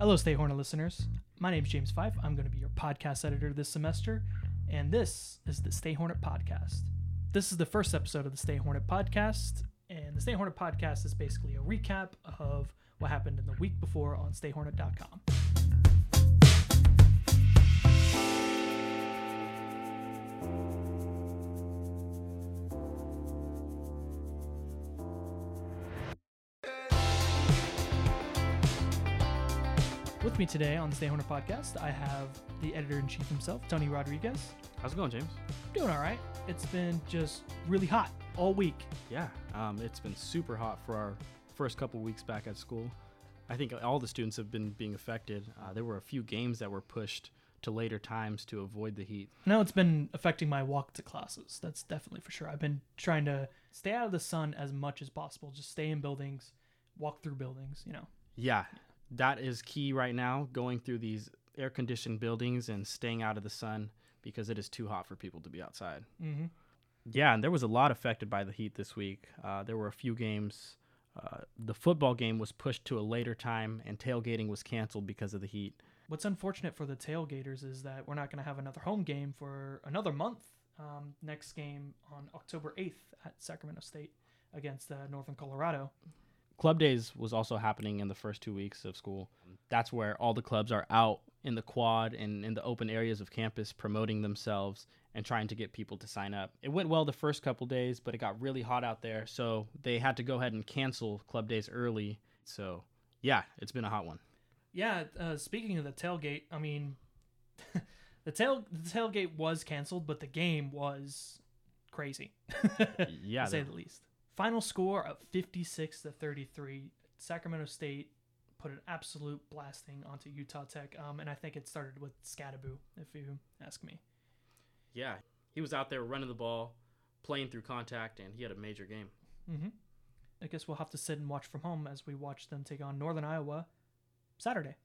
Hello, State Hornet listeners. My name is James Fife. I'm going to be your podcast editor this semester, and this is the State Hornet podcast. This is the first episode of the State Hornet podcast, and the State Hornet podcast is basically a recap of what happened in the week before on StateHornet.com. me today on the State Hornet podcast, I have the editor in chief himself, Tony Rodriguez. How's it going, James? Doing all right. It's been just really hot all week. Yeah, um, it's been super hot for our first couple weeks back at school. I think all the students have been being affected. Uh, there were a few games that were pushed to later times to avoid the heat. I know it's been affecting my walk to classes. That's definitely for sure. I've been trying to stay out of the sun as much as possible. Just stay in buildings, walk through buildings, you know. Yeah, that is key right now, going through these air conditioned buildings and staying out of the sun because it is too hot for people to be outside. Mm-hmm. Yeah, and there was a lot affected by the heat this week. Uh, there were a few games. Uh, the football game was pushed to a later time, and tailgating was canceled because of the heat. What's unfortunate for the tailgaters is that we're not going to have another home game for another month. Um, next game on October 8th at Sacramento State against uh, Northern Colorado. Club Days was also happening in the first two weeks of school. That's where all the clubs are out in the quad and in the open areas of campus promoting themselves and trying to get people to sign up. It went well the first couple days, but it got really hot out there, so they had to go ahead and cancel Club Days early. So, yeah, it's been a hot one. Yeah, uh, speaking of the tailgate, I mean, the tail the tailgate was canceled, but the game was crazy. Yeah, to say the- the least. Final score of 56 to 33. Sacramento State put an absolute blasting onto Utah Tech, um, and I think it started with Skattebo, if you ask me. Yeah, he was out there running the ball, playing through contact, and he had a major game. hmm I guess we'll have to sit and watch from home as we watch them take on Northern Iowa Saturday.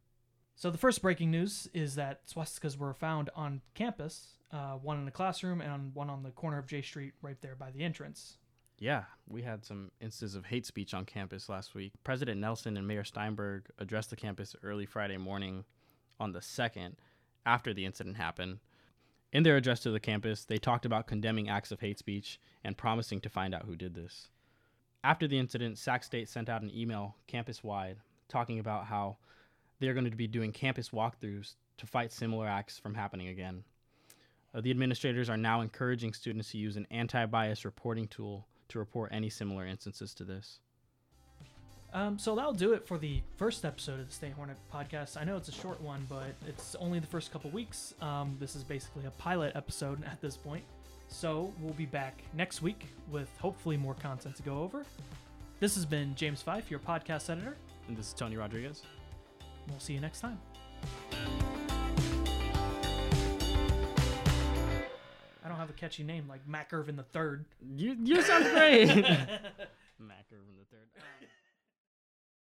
So the first breaking news is that swastikas were found on campus, uh, one in the classroom and one on the corner of J Street, right there by the entrance. Yeah, we had some instances of hate speech on campus last week. President Nelsen and Mayor Steinberg addressed the campus early Friday morning on the 2nd after the incident happened. In their address to the campus, they talked about condemning acts of hate speech and promising to find out who did this. After the incident, Sac State sent out an email campus wide talking about how they're going to be doing campus walkthroughs to fight similar acts from happening again. Uh, the administrators are now encouraging students to use an anti bias reporting tool to report any similar instances to this. Um, so that'll do it for the first episode of the State Hornet podcast. I know it's a short one, but it's only the first couple weeks. Um, this is basically a pilot episode at this point. So we'll be back next week with hopefully more content to go over. This has been James Fife, your podcast editor. And this is Tony Rodriguez. We'll see you next time. I don't have a catchy name like Mac Irvin the Third. You, you sound great. Mac Irvin the third. Um,